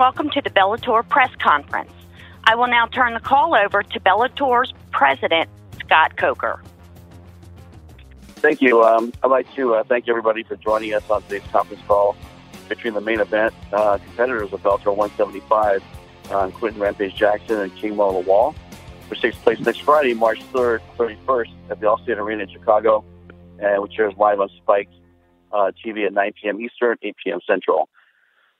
welcome to the Bellator press conference. I will now turn the call over to Bellator's president, Scott Coker. Thank you. Um, I'd like to uh, thank everybody for joining us on today's conference call featuring the main event uh, competitors of Bellator 175, uh, Quinton Rampage Jackson and King Mo Lawal, which takes place next Friday, March 3rd, 31st at the Allstate Arena in Chicago, and which airs live on Spike uh, TV at 9 p.m. Eastern, 8 p.m. Central.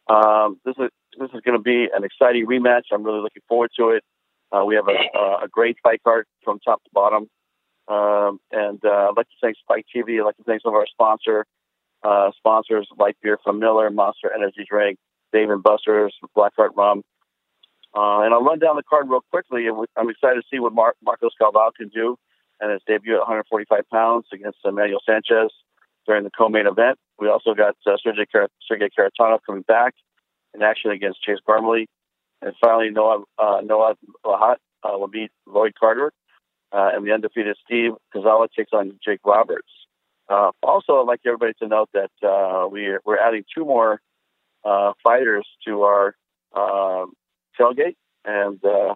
Um, this is this is going to be an exciting rematch. I'm really looking forward to it. Uh, we have a, a, great fight card from top to bottom. Um, and uh, I'd like to thank Spike TV. I'd like to thank some of our sponsor uh, sponsors, Light Beer from Miller, Monster Energy Drink, Dave and Buster's, Blackheart Rum. Uh, and I'll run down the card real quickly. I'm excited to see what Mar- Marcos Galvão can do and his debut at 145 pounds against Emmanuel Sanchez during the co-main event. We also got uh, Sergey, Car- Kharitonov coming back in action against Chase Parmalee. And finally, Noad, uh, Noad Lahat uh, will beat Lloyd Carter. Uh, and the undefeated Steve Kozola takes on Jake Roberts. Uh, also, I'd like everybody to note that uh, we're, we're adding two more uh, fighters to our um, tailgate, and uh,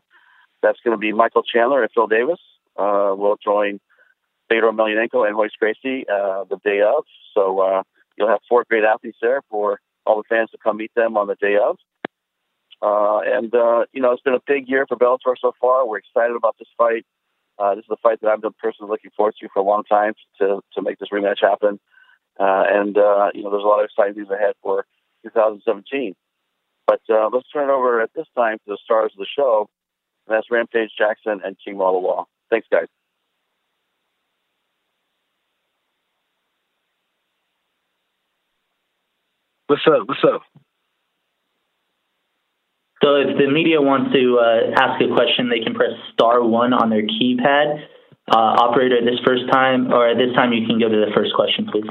that's going to be Michael Chandler and Phil Davis. Uh, will join Fedor Emelianenko and Royce Gracie uh, the day of. So you'll have four great athletes there for all the fans to come meet them on the day of. Uh, and, uh, you know, it's been a big year for Bellator so far. We're excited about this fight. Uh, this is a fight that I've been personally looking forward to for a long time to, to make this rematch happen. Uh, and, uh, you know, there's a lot of exciting things ahead for 2017. But uh, let's turn it over at this time to the stars of the show. And that's Rampage Jackson and King Lawal. Thanks, guys. What's up? What's up? So if the media wants to uh, ask a question, they can press star one on their keypad. Uh, operator, this first time, or this time you can go to the first question, please.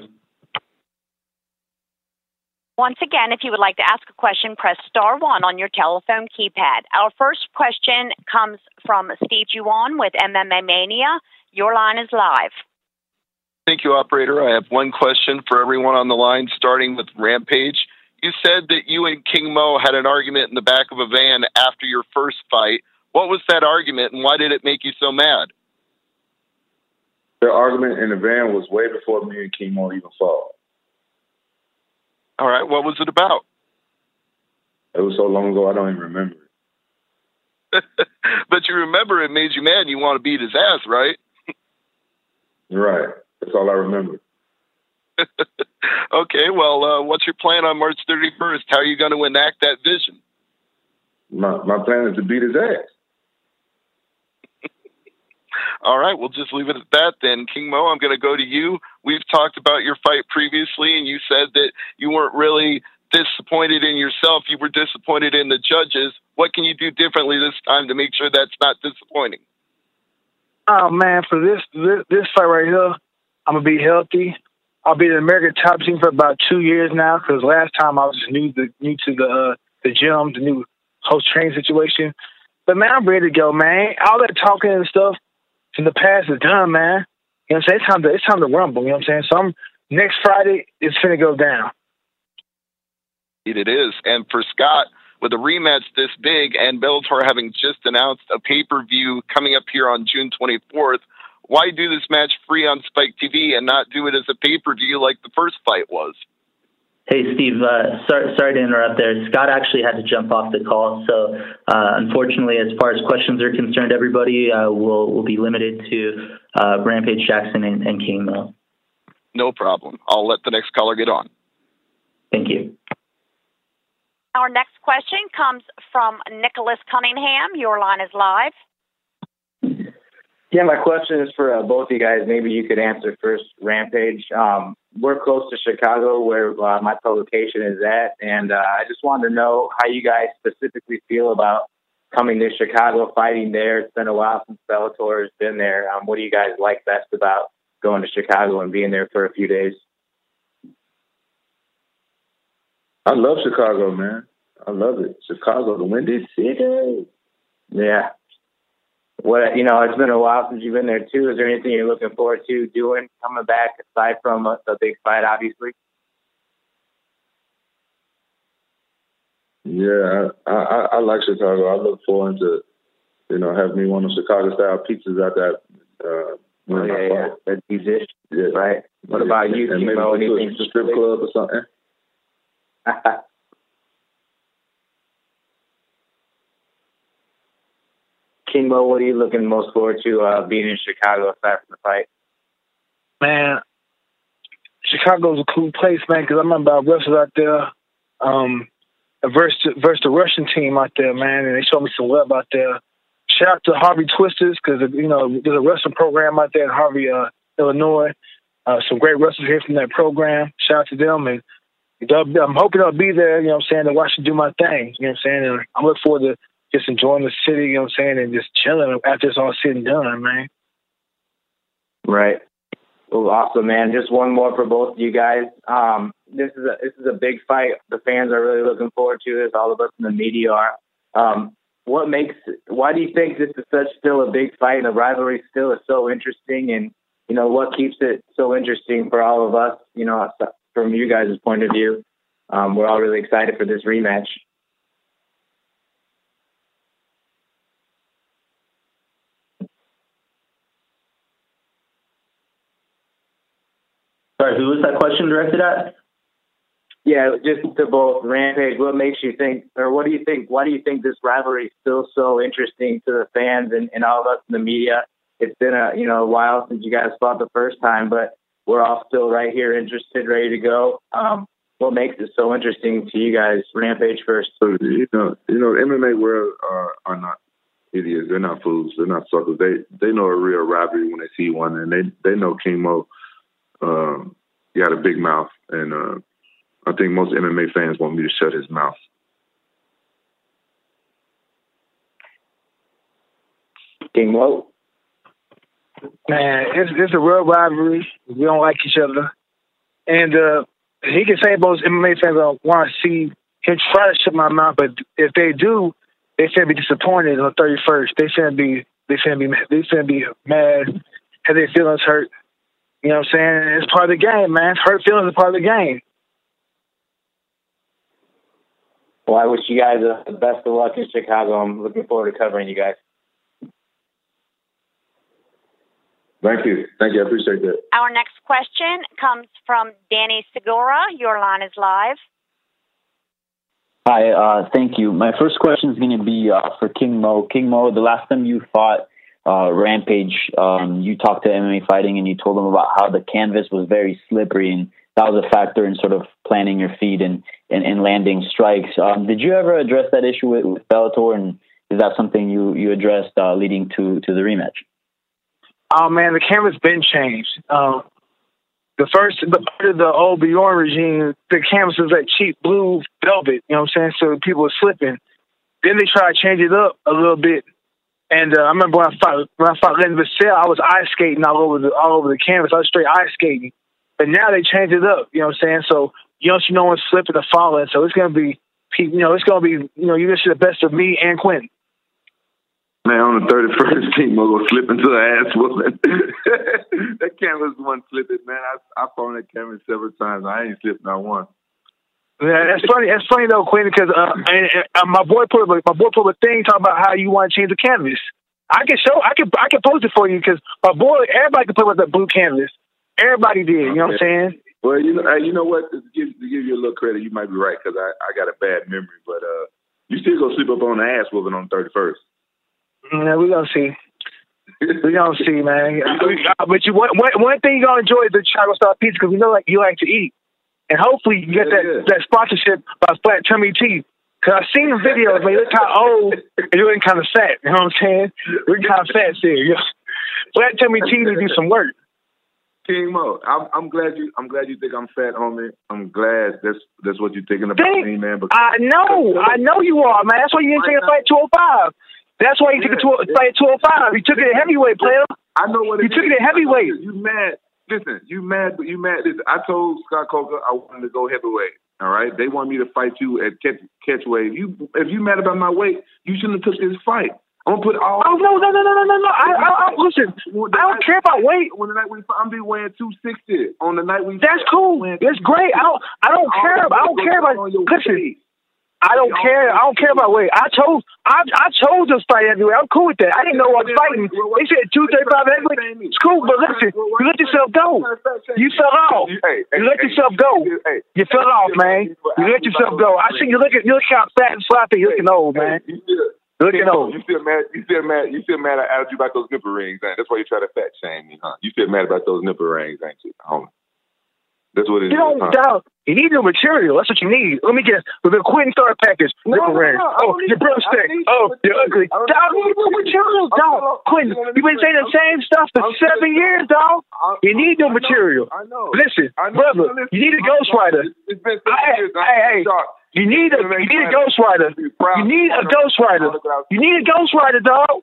Once again, if you would like to ask a question, press star one on your telephone keypad. Our first question comes from Steve Juon with MMA Mania. Your line is live. Thank you, operator. I have one question for everyone on the line, starting with Rampage. You said that you and King Mo had an argument in the back of a van after your first fight. What was that argument, and why did it make you so mad? The argument in the van was way before me and King Mo even fought. All right, what was it about? It was so long ago, I don't even remember but you remember it made you mad and you want to beat his ass, right? right. That's all I remember. okay, well, uh, what's your plan on March 31st? How are you going to enact that vision? My my plan is to beat his ass. All right, we'll just leave it at that then. King Mo, I'm going to go to you. We've talked about your fight previously, and you said that you weren't really disappointed in yourself. You were disappointed in the judges. What can you do differently this time to make sure that's not disappointing? Oh man, for this this, this fight right here, I'm gonna be healthy. I'll be the American top team for about two years now because last time I was just new to new to the uh, the gym, the new host training situation. But man, I'm ready to go, man. All that talking and stuff in the past is done, man. You know what I'm saying? It's time to it's time to rumble. You know what I'm saying? So I'm, next Friday it's gonna go down. It is, and for Scott, with a rematch this big and Bellator having just announced a pay per view coming up here on June 24th, why do this match free on Spike TV and not do it as a pay per view like the first fight was? Hey, Steve, uh, sorry, sorry to interrupt there. Scott actually had to jump off the call. So, uh, unfortunately, as far as questions are concerned, everybody uh, will, will be limited to uh, Rampage Jackson and, and King Mo. No problem. I'll let the next caller get on. Thank you. Our next question comes from Nicholas Cunningham. Your line is live. Yeah, my question is for uh, both of you guys. Maybe you could answer first, Rampage. Um, we're close to Chicago, where uh, my publication is at, and uh, I just wanted to know how you guys specifically feel about coming to Chicago, fighting there. It's been a while since Bellator has been there. Um, what do you guys like best about going to Chicago and being there for a few days? I love Chicago, man. I love it. Chicago, the Windy City. Yeah, what you know, it's been a while since you've been there too. Is there anything you're looking forward to doing coming back aside from a, a big fight, obviously? Yeah, I, I, I like Chicago. I look forward to, you know, having me one of Chicago style pizzas at that. Uh, oh, yeah, yeah, that dish. Yeah. Right. What yeah. about you, and King Mo? Anything a strip club or something? King Mo, what are you looking most forward to uh, being in Chicago aside from the fight? Man, Chicago's a cool place, man, because I remember I wrestled out there um, versus, versus the Russian team out there, man, and they showed me some love out there. Shout out to Harvey Twisters, because, you know, there's a wrestling program out there in Harvey, uh, Illinois. Uh, some great wrestlers here from that program. Shout out to them. And I'm hoping I'll be there, you know what I'm saying, to watch them do my thing. You know what I'm saying? And I look forward to just enjoying the city, you know what I'm saying, and just chilling after it's all said and done, man. Right. Well, awesome, man. Just one more for both of you guys. Um, this is a this is a big fight. The fans are really looking forward to this. All of us in the media are. Um, what makes? Why do you think this is such still a big fight and the rivalry still is so interesting? And you know what keeps it so interesting for all of us? You know, from you guys' point of view, um, we're all really excited for this rematch. Sorry, who was that question directed at? Yeah, just to both Rampage. What makes you think, or what do you think? Why do you think this rivalry is still so interesting to the fans and, and all of us in the media? It's been a you know a while since you guys fought the first time, but we're all still right here, interested, ready to go. Um, what makes it so interesting to you guys? Rampage first. So you know, you know, MMA world are are not idiots. They're not fools. They're not suckers. They they know a real rivalry when they see one, and they they know King Mo um, he had a big mouth, and uh, I think most MMA fans want me to shut his mouth. King Mo. Man, it's it's a real rivalry. We don't like each other, and uh, he can say most MMA fans don't want to see him try to shut my mouth, but if they do, they finna be disappointed on the thirty first. They finna be they finna be they finna be mad, have their feelings hurt, you know what I'm saying? It's part of the game, man. Hurt feelings are part of the game. Well, I wish you guys the best of luck in Chicago. I'm looking forward to covering you guys. Thank you. Thank you. I appreciate that. Our next question comes from Danny Segura. Your line is live. Hi, uh, thank you. My first question is going to be uh, for King Mo. King Mo, the last time you fought uh, Rampage, um, you talked to MMA Fighting and you told them about how the canvas was very slippery and that was a factor in sort of planning your feet and, and, and landing strikes. Um, did you ever address that issue with, with Bellator and is that something you, you addressed uh, leading to, to the rematch? Oh man, the canvas been changed. Um, the first, the, under the old Bjorn regime, the canvas was that cheap blue velvet, you know what I'm saying? So people were slipping. Then they tried to change it up a little bit and uh, I remember when I fought when I fought Len Vassell, I was ice skating all over the all over the canvas. I was straight ice skating. But now they changed it up. You know what I'm saying? So you don't see no one slipping or falling. So it's gonna be, you know, it's gonna be, you know, you're gonna see the best of me and Quinton. Man, on the 31st team, we're going to slip into an ass whooping. that canvas one slipping, man. I, I fought that canvas several times. I ain't slipped not one. Yeah, that's funny. That's funny though, Quinn, because uh, and, and, uh, my boy put a, my boy put a thing talking about how you want to change the canvas. I can show, I can, I can post it for you because my boy, everybody can play with that blue canvas. Everybody did. You know what I'm saying? Well, you know, you know what? To give, to give you a little credit, you might be right because I, I got a bad memory, but uh, you still gonna sleep up on the ass whooping on the 31st. Yeah, we gonna see. we gonna see, man. Uh, but you one, one, one thing you gonna enjoy is the Chicago style pizza because we know like you like to eat and hopefully you get that, yeah. that sponsorship by Flat Tummy Tea. Cause I've seen the videos, man. Look of old and you're kind of fat. You know what I'm saying? You're kind of fat, here. Flat Tummy Tea to do some work. King Mo, I'm, I'm glad you. I'm glad you think I'm fat, homie. I'm glad that's that's what you're thinking about Think, me, man. Because I know, I know you are, man. That's why you didn't take a fight at 205. That's why you took a two, fight at 205. You took it at heavyweight, player. I know what You took is. it at heavyweight. You mad? Listen, you mad? But you mad? Listen, I told Scott Coker I wanted to go heavyweight. All right, they want me to fight you at catch catchweight. You, if you mad about my weight, you shouldn't have took this fight. I'm gonna put all. Oh no no no no no no no! I, I, I listen. I don't care about weight. When the night we I'm be weighing 260 on the night we. That's cool. That's great. I don't. I don't care. the I don't care about. Listen. I don't care. I don't care about weight. I chose. I I chose to fight heavyweight. I'm cool with that. I didn't know I was fighting. They said two thirty five heavyweight. It's cool, but listen, you let yourself go. You fell off. You let yourself go. You fell off, man. You let yourself go. I see you looking. You look how fat and sloppy. You looking old, man. Looking old. You still mad? You still mad? You still mad? I asked you about those nipple rings, ain't? That's why you try to fat shame me, huh? You still mad about those nipple rings, ain't you? Homie. That's what it You is, don't huh? doubt. You need new material. That's what you need. Let me guess. With a Quinton Star package, No, nipple no, ring. no, I Oh, don't need your that. I broomstick. Oh, you're ugly. I don't Dog, need you need new that. material, I'm dog. telling- Quinton, I'm telling you've been saying the same stuff for I'm seven telling years, dog. You need new I know, material. I know. Listen, I know. brother, you need a I'm ghostwriter. It's- It's been seven Hey, years. hey, hey. You need a you need a ghostwriter. You need a ghostwriter. You need a ghostwriter, dog.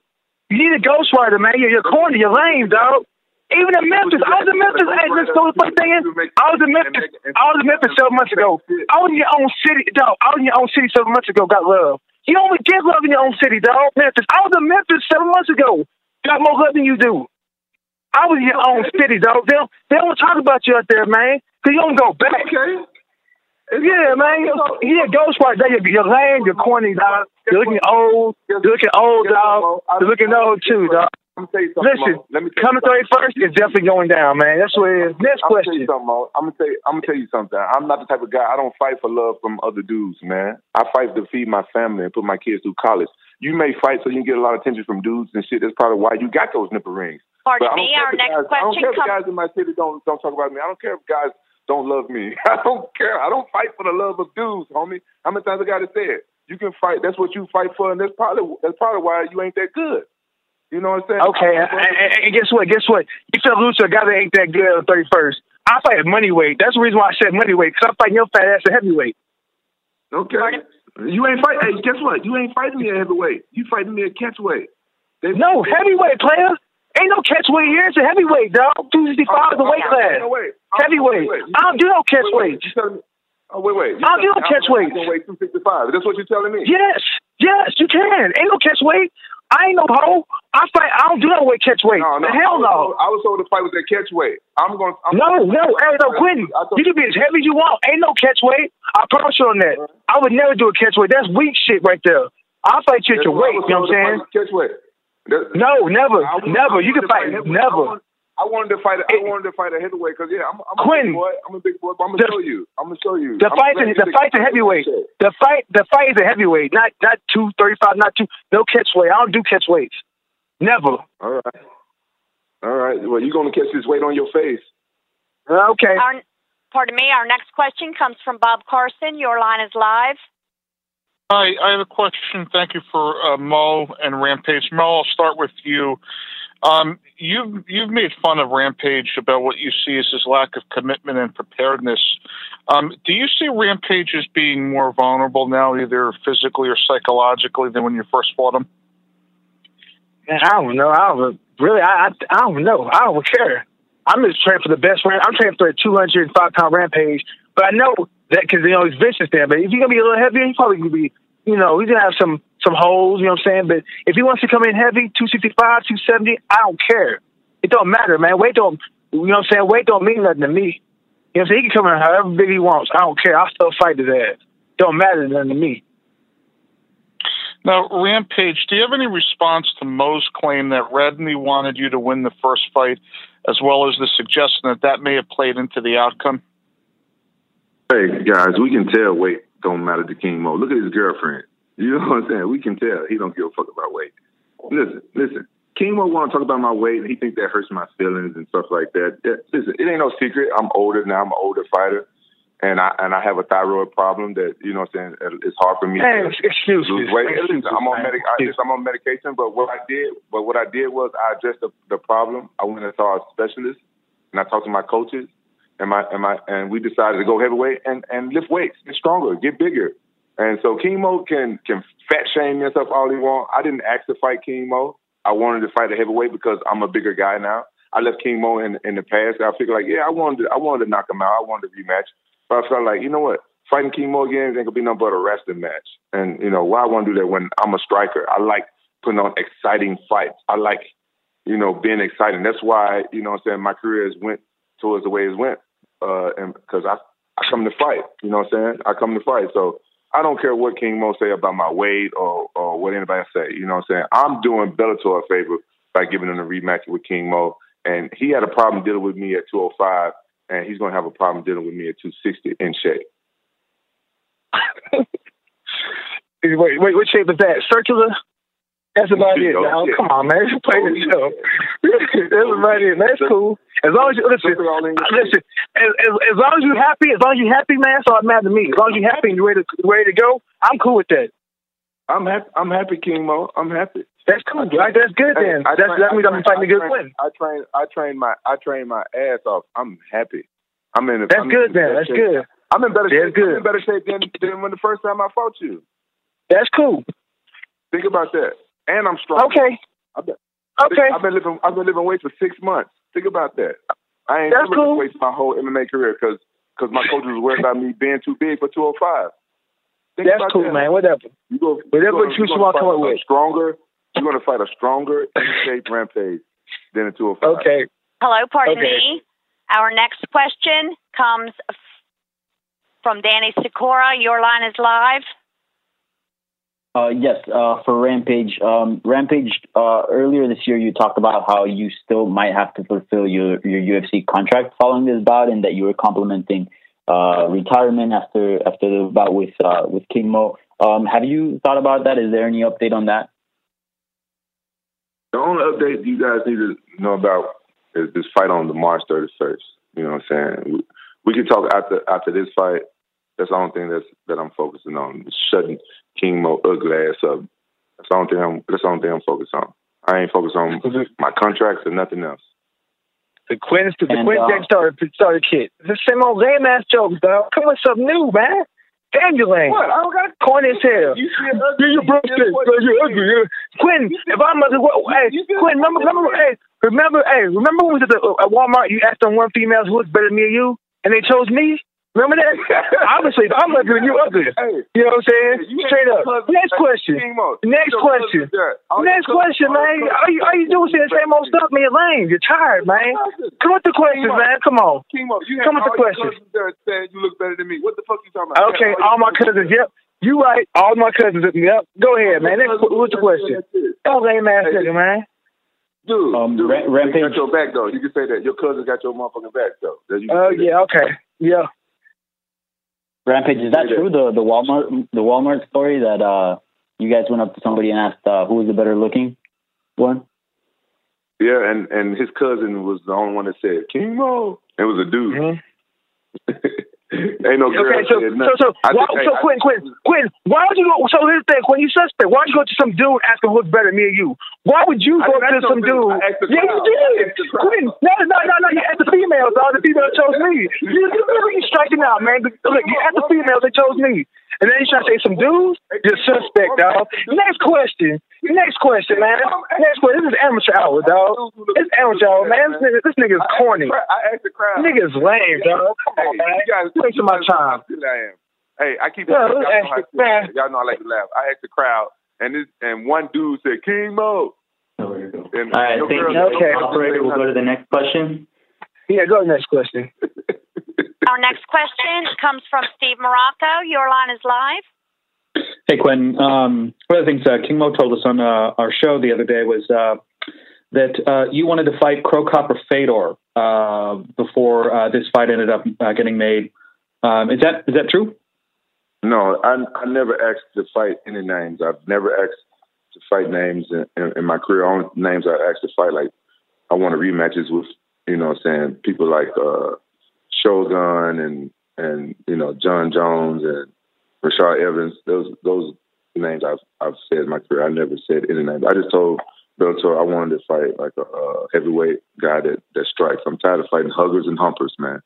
You need a ghostwriter, man. You're, you're corny. You're lame, dog. Even in Memphis, I was in Memphis. Hey, let's go. The funny thing is, I was in Memphis. I was in Memphis seven months ago. I was in your own city, dog. I was in your own city seven months ago. Got love. You only get love in your own city, dog. Memphis. I was in Memphis seven months ago. Got more love than you do. I was in your own city, dog. They don't, they don't talk about you out there, man. Cause you don't go back. Okay. Yeah, man. You you a ghostwriter. You're, you're lame. You're corny, dog. You're looking old. You're looking old, dog. You're looking old too, dog. I'm gonna tell you something. Listen, Mo. Let me tell you coming something. thirty first is definitely going down, man. That's what it is. Next I'm gonna tell you something, Mo. I'm gonna tell you. I'm gonna tell you something. I'm not the type of guy. I don't fight for love from other dudes, man. I fight to feed my family and put my kids through college. You may fight so you can get a lot of attention from dudes and shit. That's probably why you got those nipple rings. Pardon But I me, our if next guys, I don't question care if guys in my city don't don't talk about me. I don't care if guys don't love me. I don't care. I don't fight for the love of dudes, homie. How many times I got to say it? You can fight. That's what you fight for, and that's probably that's probably why you ain't that good. You know what I'm saying? Okay, and, and, and guess what? Guess what? You fell loose to a guy that ain't that good on the thirty first. I fight at money weight. That's the reason why I said money weight. Cause I'm fighting your fat ass at heavyweight. Okay. You ain't fight. Hey, guess what? You ain't fighting me at heavyweight. You fighting me at catchweight. They- No heavyweight player. Ain't no catch weight here. It's a heavyweight, dog. Two sixty five is the weight class. No, wait. Oh, heavyweight. Wait, wait. I don't do no catch Wait, wait. weight. You telling me? Oh wait, wait. You I don't do no me catch I- weight. I can weigh two sixty five. That's what you're telling me. Yes, yes, you can. Ain't no catch weight. I ain't no hoe. I fight. I don't do no weight catch weight. No, no. The hell I was no. I was told to fight with that catch weight. I'm going. I'm No, no, hey, no, Quinton. You can be as heavy as you want. Ain't no catch weight. I promise you on that. I would never do a catch weight. That's weak shit right there. I'll fight you at your weight. You know what I'm saying? fight Catch weight. No, never, I was- never. I You can fight. I never. Wanted- I wanted to fight. I wanted to fight a heavyweight because yeah, I'm, I'm a big boy. I'm a big boy. But I'm gonna The- show you. I'm gonna show you. The I'm fight, glad is, the fight's a heavyweight. The fight, the fight is a heavyweight, not not two thirty five, not two. No catch weight. I don't do catch weights. Never. All right. All right. Well, you're gonna catch this weight on your face. Okay. Our, pardon me, our next question comes from Bob Carson. Your line is live. Hi, I have a question. Thank you for uh, Mo and Rampage. Mo, I'll start with you. Um, you've you've made fun of Rampage about what you see as his lack of commitment and preparedness. Um, do you see Rampage as being more vulnerable now, either physically or psychologically, than when you first fought him? Man, I don't know. I don't really. I I, I don't know. I don't care. I'm just training for the best. I'm training for a 205 pound rampage, but I know that because you know he's vicious there. But if he's gonna be a little heavier, he's probably gonna be. You know, he's gonna have some some holes. You know what I'm saying? But if he wants to come in heavy, 265, 270, I don't care. It don't matter, man. Weight don't. You know what I'm saying? Weight don't mean nothing to me. You know what I'm saying? He can come in however big he wants. I don't care. I'll still fight his ass. Don't matter nothing to me. Now, Rampage, do you have any response to Mo's claim that Rebney wanted you to win the first fight, as well as the suggestion that that may have played into the outcome? Hey guys, we can tell weight don't matter to King Mo. Look at his girlfriend. You know what I'm saying? We can tell he don't give a fuck about weight. Listen, listen. King Mo want to talk about my weight. And he think that hurts my feelings and stuff like that. that. Listen, it ain't no secret. I'm older now. I'm an older fighter, and I and I have a thyroid problem that you know what I'm saying. It's hard for me Man, to excuses. lose weight. Excuses, Listen, I'm on medic. I, I'm on medication, but what I did, but what I did was I addressed the, the problem. I went and saw a specialist, and I talked to my coaches, and my and my and we decided to go heavyweight and and lift weights, get stronger, get bigger. And so King Mo can can fat shame stuff all he want. I didn't ask to fight King Mo. I wanted to fight a heavyweight because I'm a bigger guy now. I left King Mo in in the past. I figured like, yeah, I wanted to, I wanted to knock him out. I wanted to rematch. But I felt like, you know what? Fighting King Mo again ain't gonna be nothing but a wrestling match. And you know why I want to do that when I'm a striker. I like putting on exciting fights. I like, you know, being exciting. That's why you know what I'm saying my career has went towards the way it went. Uh, and because I I come to fight. You know what I'm saying? I come to fight. So I don't care what King Mo say about my weight or or what anybody say. You know what I'm saying? I'm doing Bellator a favor by giving him a rematch with King Mo, and he had a problem dealing with me at 205, and he's to have a problem dealing with me at 260 in shape. wait, wait, what shape is that? Circular? That's about it. Come on, man. Play the show. That's about it. That's cool. As long as you listen, listen. As, as, as long as you're happy, as long as you're happy, man, that's all that matters to me. As long as you're happy and you're ready to ready to go, I'm cool with that. I'm happy. I'm happy, King Mo. I'm happy. That's cool. Right? That's good then. I, I that's, train, that means I'm fighting a good win. I train. I train my. I train my ass off. I'm happy. I'm in. That's I'm good in then. That's shape. good. I'm in better That's shape. good. I'm in better shape than, than when the first time I fought you. That's cool. Think about that. And I'm strong. Okay. I've been, Okay. I've been living. I've been living weights for six months. Think about that. I ain't That's never cool. lifted weights my whole MMA career because because my coaches was worried about me being too big for 205. Think That's cool, that. man. Whatever. You go, Whatever you're you gonna want to come up with. Stronger. You're going to fight a stronger, in shape rampage than a 205. Okay. Hello, pardon Okay. me. Our next question comes from Danny Sikora. Your line is live. Uh, yes, uh, for Rampage. Um, Rampage, uh, earlier this year, you talked about how you still might have to fulfill your, your UFC contract following this bout, and that you were complimenting uh, retirement after after the bout with uh, with King Mo. Um, have you thought about that? Is there any update on that? The only update you guys need to know about is this fight on the March 31st. You know what I'm saying? We, we can talk after after this fight. That's the only thing that's that I'm focusing on. Shutting King Mo ugly ass up. That's the only thing I'm. That's the only thing I'm focused on. I ain't focused on my contracts or nothing else. The Quinn, the And, Quinn uh, Jack started started kid. It's the same old lame ass jokes, dog. Come with something new, man. Damn you lame. What? I don't got Corny as hell. You see it Yeah, you broke this. You ugly. yeah. Quinn, if I'm a, what, hey, Quinn, remember, remember, hey, remember, hey, remember when we was at, the, at Walmart? You asked them one female who looks better than me or you, and they chose me. Remember that? Obviously, I'm ugly and you ugly. Hey, You know what I'm saying? you Straight up. Next question. Next question. cousin there. All Next question, man. your All you, all you do is say the same old stuff, man. Lame. You're tired, man. Come with the questions, man. Come on. King Mo, you Come have with all the your questions. cousins there saying you look better than me. What the fuck you talking about? Okay, all my cousins. Yep. You right. All my cousins. Yep. Go ahead, man. Next, what's the question? Oh, lame ass man. Dude, Um, dude, Ra- Rampage- got your back though. You can say that your cousin got your motherfucking back though. You can Oh say yeah. Okay. Yeah. Rampage, is that true? The the Walmart the Walmart story that uh, you guys went up to somebody and asked uh, who was the better looking one? Yeah, and and his cousin was the only one that said King Mo. It was a dude. Mhm. Ain't no girl Okay, so so so I why, just- hey, so I- Quinn, Quinn, Quinn, why would you go? So here's the thing, Quinn, you suspect. Why would you go to some dude asking who's better, me or you? Why would you I go to some dude. dude? I asked the Yeah, you did. asked the crowd. Quinn, no, no, no, no. You asked the females. All the females chose me. You, you, you striking out, man. Look, you asked the females, they chose me. And then you try to say some dudes? You're suspect, dog. Next question. Next question, man. Next question. This is amateur hour, dog. It's amateur hour, man. This nigga, this nigga's corny. I asked the crowd. This nigga's lame, dog. Come Hey, on, man. you guys, Wasting my time. I am. Hey, I keep. Yeah, y'all, know hey, how I man. y'all know I like to laugh. I asked the crowd, and this and one dude said King Mo. And All right, thank girl- you. Okay. Operator, we'll go to the next question. Yeah, go to the next question. Our next question comes from Steve Marrocco. Your line is live. Hey, Quinn. Um, one of the things uh, King Mo told us on uh, our show the other day was uh, that uh, you wanted to fight Cro Cop or Fedor uh, before uh, this fight ended up uh, getting made. Um, is that is that true? No, I I never asked to fight any names. I've never asked to fight names in, in, in my career. Only names I asked to fight like I want to rematches with you know what I'm saying people like uh Shogun and and you know Jon Jones and Rashad Evans. Those those names I've I've said in my career. I never said any names. I just told Bellator I wanted to fight like a, uh heavyweight guy that that strikes. I'm tired of fighting huggers and humpers, man.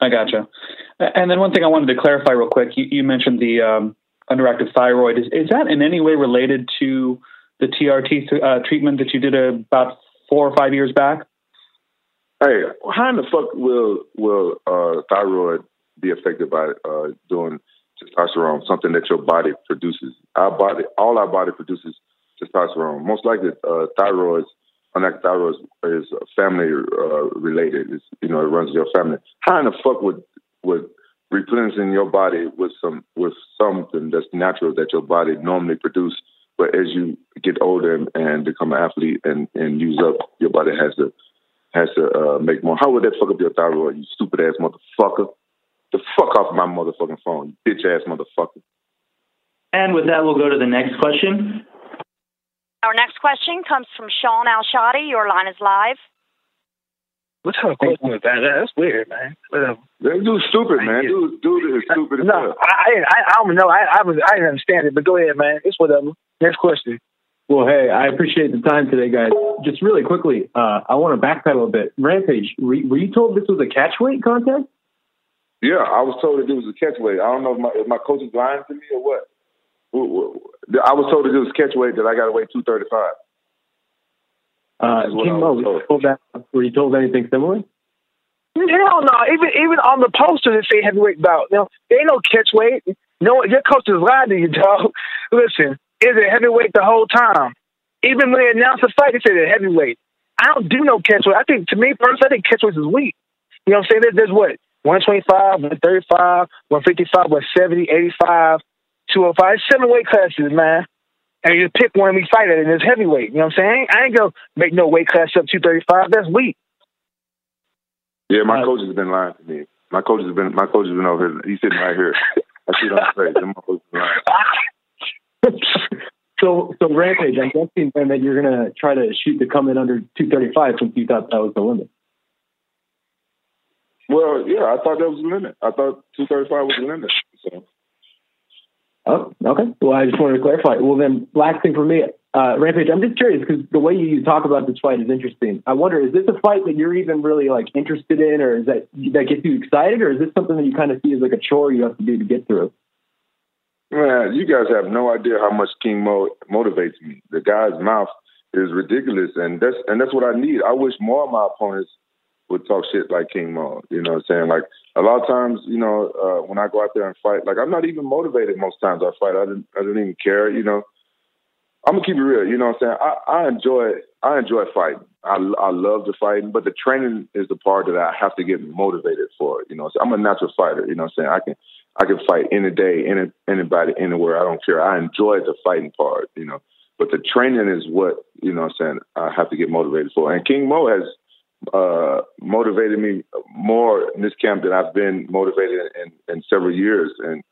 I gotcha. And then one thing I wanted to clarify real quick. You, you mentioned the um, underactive thyroid. Is, is that in any way related to the TRT uh, treatment that you did about four or five years back? Hey, how in the fuck will will uh, thyroid be affected by uh, doing testosterone? Something that your body produces. Our body, all our body produces testosterone. Most likely, uh, thyroids, unlike thyroids, is family uh, related. It's, you know, it runs your family. How in the fuck would would replenishing your body with some with something that's natural that your body normally produces. But as you get older and, and become an athlete and, and use up, your body has to has to uh, make more. How would that fuck up your thyroid, you stupid ass motherfucker? The fuck off my motherfucking phone, you bitch ass motherfucker. And with that, we'll go to the next question. Our next question comes from Sean Al-Shatti. Your line is live. What type of question was that? That's weird, man. Whatever. That dude's stupid, man. Dude, dude is stupid as No, hell. I, I, I don't know. I, I was, I didn't understand it, but go ahead, man. It's whatever. Next question. Well, hey, I appreciate the time today, guys. Just really quickly, uh, I want to backpedal a bit. Rampage, were, were you told this was a catch weight contest? Yeah, I was told that it was a catch weight. I don't know if my, if my coach is lying to me or what. Wh- wh- I was told that it was catch weight that I got to weigh two thirty five. Uh, King Mo, were you told that? Were you told anything similar? Hell no. Even even on the poster they say heavyweight bout. You know, there ain't no catch weight. No, your coach is lying to you, dog. Listen, is it heavyweight the whole time? Even when they announced the fight, they said it's heavyweight. I don't do no catchweight. I think to me personally, I think catch weight is weak. You know what I'm saying? There, there's what 125, 135, 155, 170, 85, 205. It's seven weight classes, man. And you just pick one and we fight it, and it's heavyweight. You know what I'm saying? I ain't gonna make no weight class up 235. That's weak. Yeah, my coach has been lying to me. My coach has been my coach has been over here. He's sitting right here. I see him face. Them motherfuckers been lying. So, so Rampage, I'm guessing then that you're gonna try to shoot to come in under 235 since you thought that was the limit. Well, yeah, I thought that was the limit. I thought two thirty five was the limit. So Oh, okay. Well, I just wanted to clarify. Well, then, last thing for me, uh, Rampage, I'm just curious because the way you talk about this fight is interesting. I wonder, is this a fight that you're even really like interested in, or is that that gets you excited, or is this something that you kind of see as like a chore you have to do to get through? Man, you guys have no idea how much King Mo motivates me. The guy's mouth is ridiculous, and that's and that's what I need. I wish more of my opponents would talk shit like King Mo. You know what I'm saying? Like a lot of times, you know, uh, when I go out there and fight, like I'm not even motivated most times I fight. I didn't I didn't even care, you know. I'm gonna keep it real, you know what I'm saying? I, I enjoy I enjoy fighting. I I love the fighting, but the training is the part that I have to get motivated for. You know, so I'm a natural fighter. You know what I'm saying? I can I can fight any day, any anybody, anywhere. I don't care. I enjoy the fighting part. You know, but the training is what you know. I'm saying I have to get motivated for. And King Mo has uh, motivated me more in this camp than I've been motivated in, in several years, and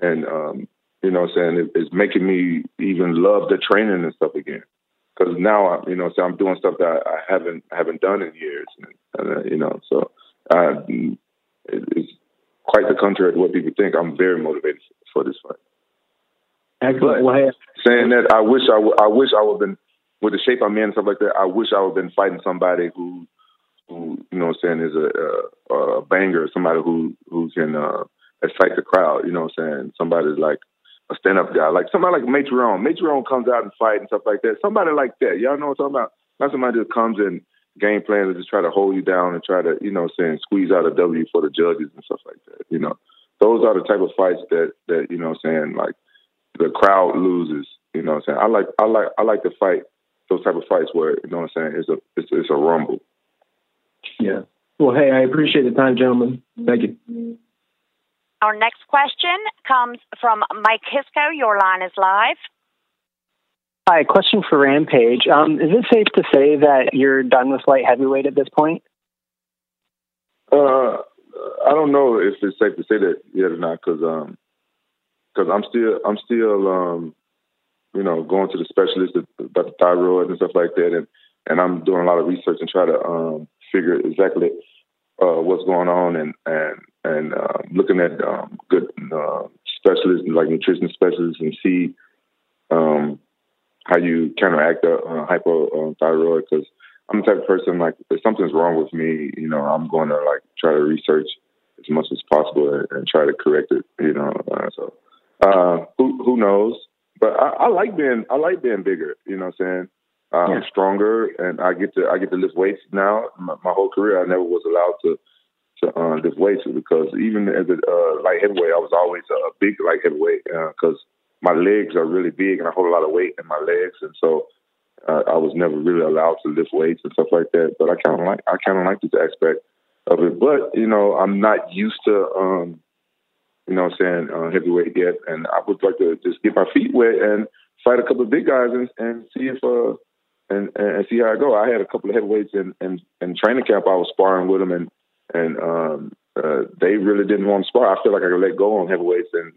and um, you know, I'm saying it, it's making me even love the training and stuff again. Because now, I, you know, so I'm doing stuff that I haven't haven't done in years, and, and uh, you know, so uh, it, it's quite the contrary to what people think. I'm very motivated for this fight. Excellent. Well, Saying that, I wish I, w- I wish I would have been with the shape I'm in and stuff like that. I wish I would have been fighting somebody who, who you know, what I'm saying is a, a, a banger, somebody who who can uh, excite the crowd. You know, what I'm saying somebody like a stand up guy, like somebody like Matreon. Matreon comes out and fight and stuff like that. Somebody like that. Y'all know what I'm talking about? Not somebody that comes in game plan to just try to hold you down and try to, you know, saying squeeze out a W for the judges and stuff like that. You know, those are the type of fights that that you know, I'm saying like the crowd loses. You know, what I'm saying I like I like I like to fight those type of fights where you know what I'm saying it's a it's, it's a rumble. yeah. Well, hey, I appreciate the time, gentlemen. Thank you. Our next question comes from Mike Hisco. Your line is live. Hi, question for Rampage. Um, is it safe to say that you're done with light heavyweight at this point? Uh, I don't know if it's safe to say that yet or not because um because I'm still I'm still um you know going to the specialist about the thyroid and stuff like that and and I'm doing a lot of research and try to um figure exactly uh what's going on and and and uh, looking at um, good uh, specialists like nutrition specialists and see um how you counteract the uh, hypothyroid because I'm the type of person like if something's wrong with me, you know, I'm going to like try to research as much as possible and, and try to correct it. You know, uh, so uh, who who knows? But I, I like being I like being bigger. You know, what I'm saying uh, I'm stronger and I get to I get to lift weights now. My, my whole career I never was allowed to to uh, lift weights because even as a uh, light heavyweight, I was always a big light heavyweight because my legs are really big and I hold a lot of weight in my legs, and so uh, I was never really allowed to lift weights and stuff like that. But I kind of like I kind of like this aspect of it. But you know, I'm not used to um, you know what I'm saying, uh, heavyweight yet. And I would like to just get my feet wet and fight a couple of big guys and, and see if uh and, and see how I go. I had a couple of heavyweights in, in, in training camp. I was sparring with them and and um uh, they really didn't want to spar. I feel like I could let go on heavyweights and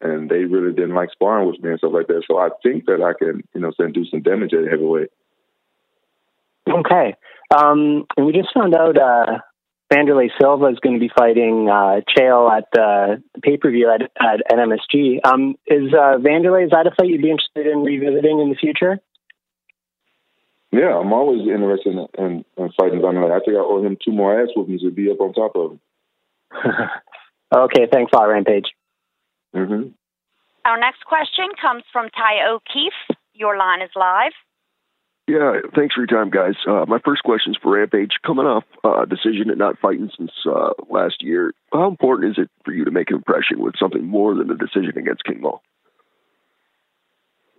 and they really didn't like sparring with me and stuff like that. So I think that I can, you know, do some damage at heavyweight. Okay. Um, and we just found out uh, Vanderlei Silva is going to be fighting uh, Chael at the pay per view at, at, at MSG. Um, is uh, Vanderlei, is that a fight you'd be interested in revisiting in the future? Yeah, I'm always interested in, in, in fighting Vanderlei. I think I owe him two more ass whoopings to be up on top of him. okay, thanks a lot, Rampage. Mm-hmm. Our next question comes from Ty O'Keefe. Your line is live. Yeah, thanks for your time, guys. Uh, my first question is for Rampage. Coming off uh, decision and not fighting since uh, last year, how important is it for you to make an impression with something more than a decision against King Mo?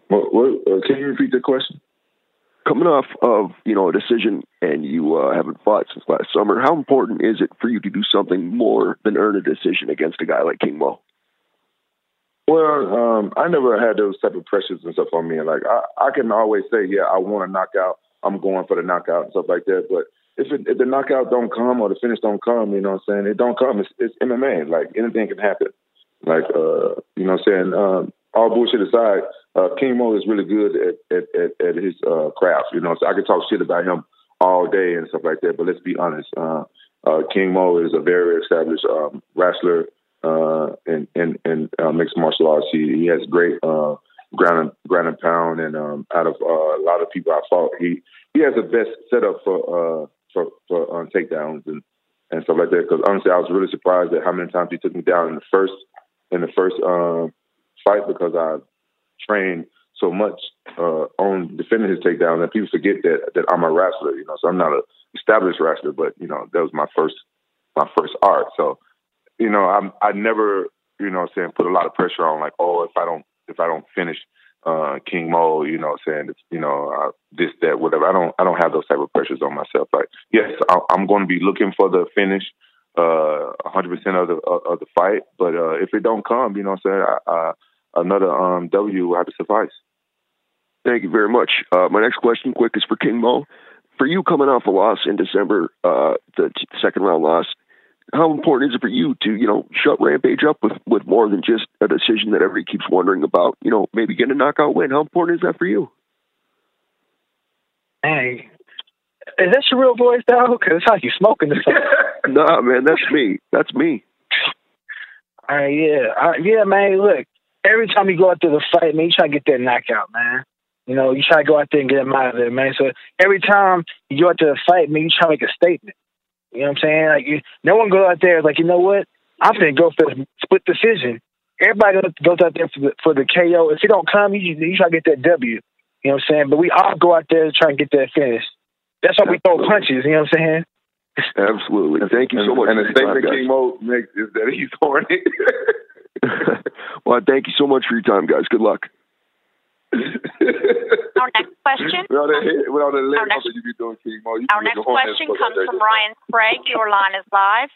What, what, uh, can you repeat the question? Coming off of you know a decision and you uh, haven't fought since last summer, how important is it for you to do something more than earn a decision against a guy like King Mo? Well, um, I never had those type of pressures and stuff on me. Like I, I can always say, yeah, I want a knockout. I'm going for the knockout and stuff like that. But if, it, if the knockout don't come or the finish don't come, you know what I'm saying? It don't come. It's, it's MMA. Like anything can happen. Like uh, you know what I'm saying? Um, all bullshit aside, uh, King Mo is really good at at, at, at his uh, craft. You know, so I can talk shit about him all day and stuff like that. But let's be honest. Uh, uh, King Mo is a very established um, wrestler uh, in in, in uh, mixed martial arts. He, he has great uh, ground and, ground and pound, and um, out of uh, a lot of people I fought, he he has the best setup for uh, for for um, takedowns and and stuff like that. Because honestly, I was really surprised at how many times he took me down in the first in the first um, fight because I trained so much uh, on defending his takedown that people forget that that I'm a wrestler. You know, so I'm not a established wrestler, but you know that was my first my first art. So you know, I'm I never, you know, I'm saying put a lot of pressure on like, oh, if I don't if I don't finish uh, King Mo, you know, saying you know uh, this that whatever. I don't I don't have those type of pressures on myself. Like, yes, I, I'm going to be looking for the finish, uh, 100% of the of the fight. But uh, if it don't come, you know, I'm saying I, I, another um, W will have to suffice. Thank you very much. Uh, my next question, quick, is for King Mo. For you coming off a loss in December, uh, the second round loss, how important is it for you to, you know, shut Rampage up with, with more than just a decision that everybody keeps wondering about? You know, maybe get a knockout win. How important is that for you? Hey, is that your real voice, though? Because it's like you smoking this. nah, man, that's me. That's me. All right, yeah, uh, yeah, man. Look, every time you go out there to fight, man, you try to get that knockout, man. You know, you try to go out there and get him out of there, man. So every time you go out there to the fight, man, you try to make a statement. You know what I'm saying? Like, you, no one goes out there like, you know what? I'm gonna go for the split decision. Everybody goes out there for the, for the KO. If it don't come, you, you try to get that W. You know what I'm saying? But we all go out there to try and get that finish. That's why we throw punches. You know what I'm saying? Absolutely. Thank you so much. And the statement King Mo makes is that he's horny. well, thank you so much for your time, guys. Good luck. Our next question. Without that, without that Our next- you be doing King Mo. You Our next question comes from. Ryan Sprague. Your line is live.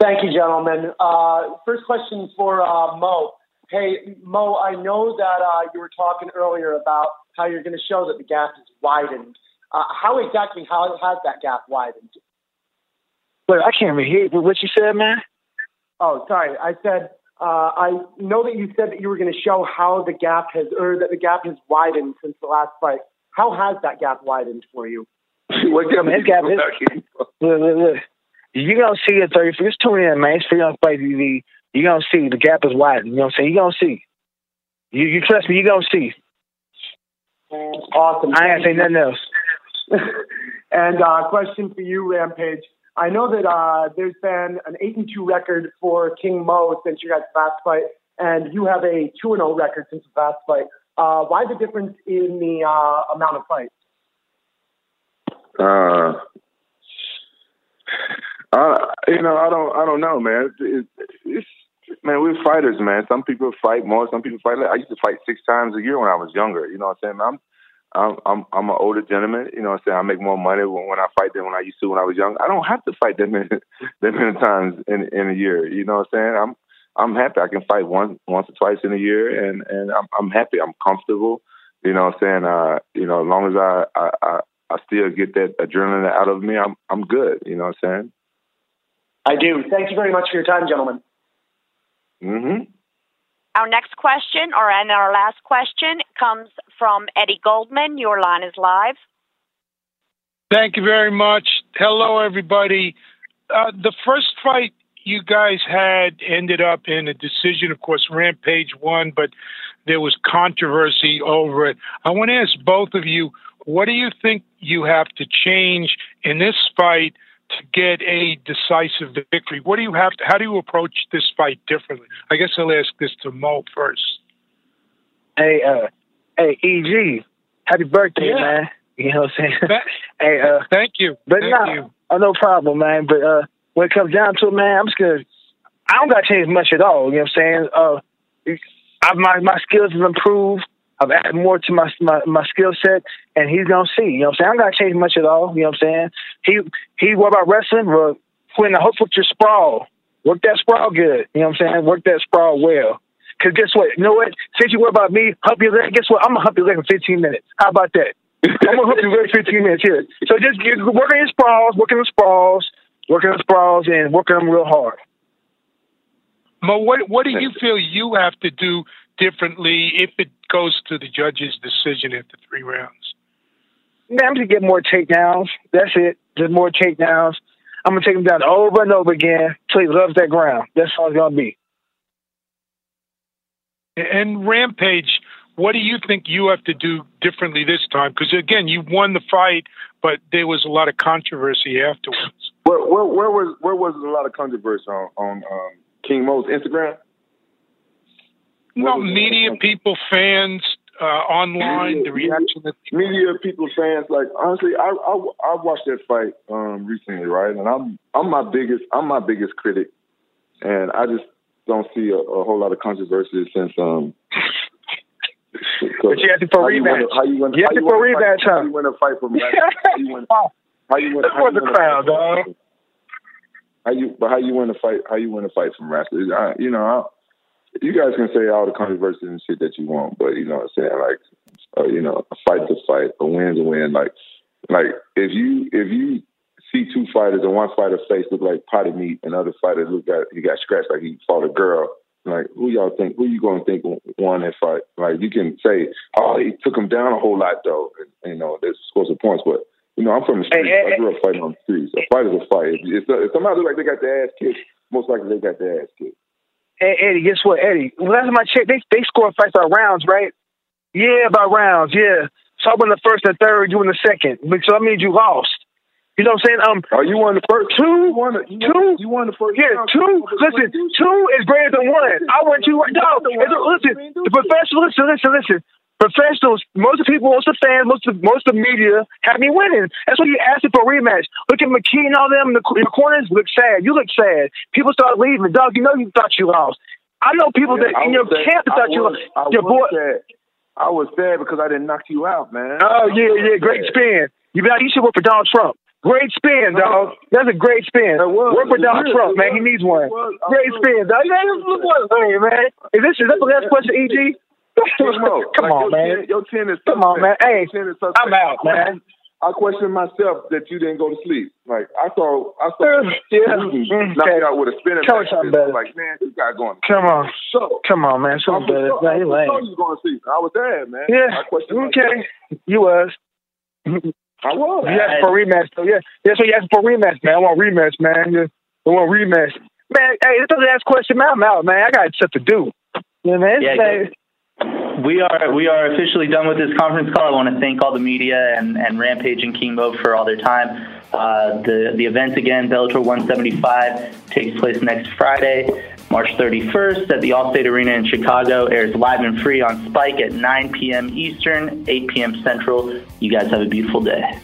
Thank you, gentlemen. Uh, first question for uh, Mo. Hey, Mo, I know that uh, you were talking earlier about how you're going to show that the gap is widened. Uh, how exactly how has that gap widened? Wait, I can't even hear what you said, man. Oh, sorry. I said uh, I know that you said that you were going to show how the gap has, or that the gap has widened since the last fight. How has that gap widened for you? what gap? His gap is. Look, look, look. You gonna see it, thirty. Just tune in, man. It's free on Spike TV. You gonna see the gap is widened. You know what I'm saying? You gonna see. You you trust me? You gonna see. Awesome. I ain't say nothing else. and uh, question for you, Rampage. I know that uh, there's been an eight and two record for King Mo since you guys last fight, and you have a two and zero record since the last fight. Uh, why the difference in the uh, amount of fights? Uh, I, you know, I don't, I don't know, man. It, it's, man, we're fighters, man. Some people fight more, some people fight less. I used to fight six times a year when I was younger. You know what I'm saying? I'm, I'm, I'm, I'm an older gentleman. You know what I'm saying? I make more money when, when I fight than when I used to when I was young. I don't have to fight that many, that many times in in a year. You know what I'm saying? I'm, I'm happy. I can fight once once or twice in a year, and and I'm I'm happy. I'm comfortable. You know, what I'm saying. Uh, you know, as long as I I, I I still get that adrenaline out of me, I'm I'm good. You know what I'm saying? I do. Thank you very much for your time, gentlemen. Mm-hmm. Our next question, or and our last question, comes from Eddie Goldman. Your line is live. Thank you very much. Hello, everybody. Uh, the first fight you guys had ended up in a decision. Of course, Rampage won, but there was controversy over it. I want to ask both of you what do you think you have to change in this fight to get a decisive victory? What do you have to, how do you approach this fight differently? I guess I'll ask this to Mo first. Hey, uh, hey, EG, happy birthday, Yeah. man. You know what I'm saying? hey, uh, Thank you. but Thank nah, you. oh, no problem, man. But uh, when it comes down to it, man, I'm just gonna. I don't got to change much at all. You know what I'm saying? Uh, I, my my skills have improved. I've added more to my my, my skill set, and he's gonna see. You know what I'm saying? I don't got to change much at all. You know what I'm saying? He he. What about wrestling? Well, Quinn, I hope with your sprawl. Work that sprawl good. You know what I'm saying? Work that sprawl well. Cause guess what? You know what? Since you worry about me, hump your leg. Guess what? I'm gonna hump your leg in 15 minutes. How about that? I'm gonna hump your leg in 15 minutes here. So just get, work on your sprawls, work on the sprawls, work on the sprawls, and work on them real hard. Mo, what what do you feel you have to do differently if it goes to the judge's decision after three rounds? Man, I'm just get more takedowns. That's it. Just more takedowns. I'm gonna take him down over and over again till he loves that ground. That's all it's gonna be. And Rampage, what do you think you have to do differently this time? Because again, you won the fight, but there was a lot of controversy afterwards. Where, where, where was where was a lot of controversy on on um, King Mo's Instagram? No, media people, fans, uh, online, the reaction that media people, fans. Like honestly, I I, I watched that fight um, recently, right? And I'm I'm my biggest I'm my biggest critic, and I just don't see a, a whole lot of controversy since um. But you have to for rematch. How you win? You have to for rematch, huh? How you win a fight from? How you win? How you win? For the crowd, dog. How you? But how you win a fight? How you win a fight from wrestlers? I, you know, I, you guys can say all the controversy and shit that you want, but you know what I'm saying? Like, uh, you know, a fight's a fight, a win's a win. Like, like if you if you see two fighters and one fighter's face look like potted meat, and other fighter look got he got scratched like he fought a girl. Like, who y'all think? Who you gonna think won that fight? Like, you can say, oh, he took him down a whole lot though. And, you know, there's scores of points, but you know, I'm from the streets. I grew up fighting on the streets. A fight is a fight. If, if somebody look like they got their ass kicked, most likely they got their ass kicked. Hey, Eddie, guess what, Eddie? Well, last time I checked, they they score fights by rounds, right? Yeah, by rounds. Yeah. So I won the first and third, you won the second. So that means you lost. You know what I'm saying? Um, oh, you won the first. Two. You won. The, you two. Won, you won the first. Yeah, round. two. Listen, two is greater than one. I won two. No, listen. The professional. Listen, listen, listen. Professionals. Most of the people, most of the fans, most of most of the media have me winning. That's why you asked for a rematch. Look at McKee and all them. The, your corners look sad. You look sad. People start leaving. Dog, you know you thought you lost. I know people Yeah, that I in your sad. camp that thought you was- lost. I Your was boy. sad. I was sad because I didn't knock you out, man. Oh yeah, yeah, great spin. You got you should work for Donald Trump. Great spin, dog. That's a great spin. Work for Donald. Trump, man. He needs one. It was. I Great spin, dog. Yeah, this is hey, man. Is this is that the last question, EG? Come on, man. Your ten is Come on, man. Hey, Your 10 is. I'm out, man. I question myself that you didn't go to sleep. Like I thought, I thought Yeah. you Mm, knocked okay. out with a spinning Tell back something fist. better. Like man, this guy going. Come on. So Come on, man. I Something was better. sure, Man, I you was you was going to sleep. I was there, man. Yeah. I questioned Okay. You was. I was. You asked for rematch, though. Yeah. That's what you asked for rematch, man. I want rematch, man. Yeah. I want rematch. Man, hey, that's the last question, man. I'm out, man. I got stuff to do. Yeah, man. Yeah, man. We are we are officially done with this conference call. I want to thank all the media and, and Rampage and King for all their time. Uh, the the event again, Bellator 175, takes place next Friday, March 31st at the Allstate Arena in Chicago. Airs live and free on Spike at 9 p.m. Eastern, 8 p.m. Central. You guys have a beautiful day.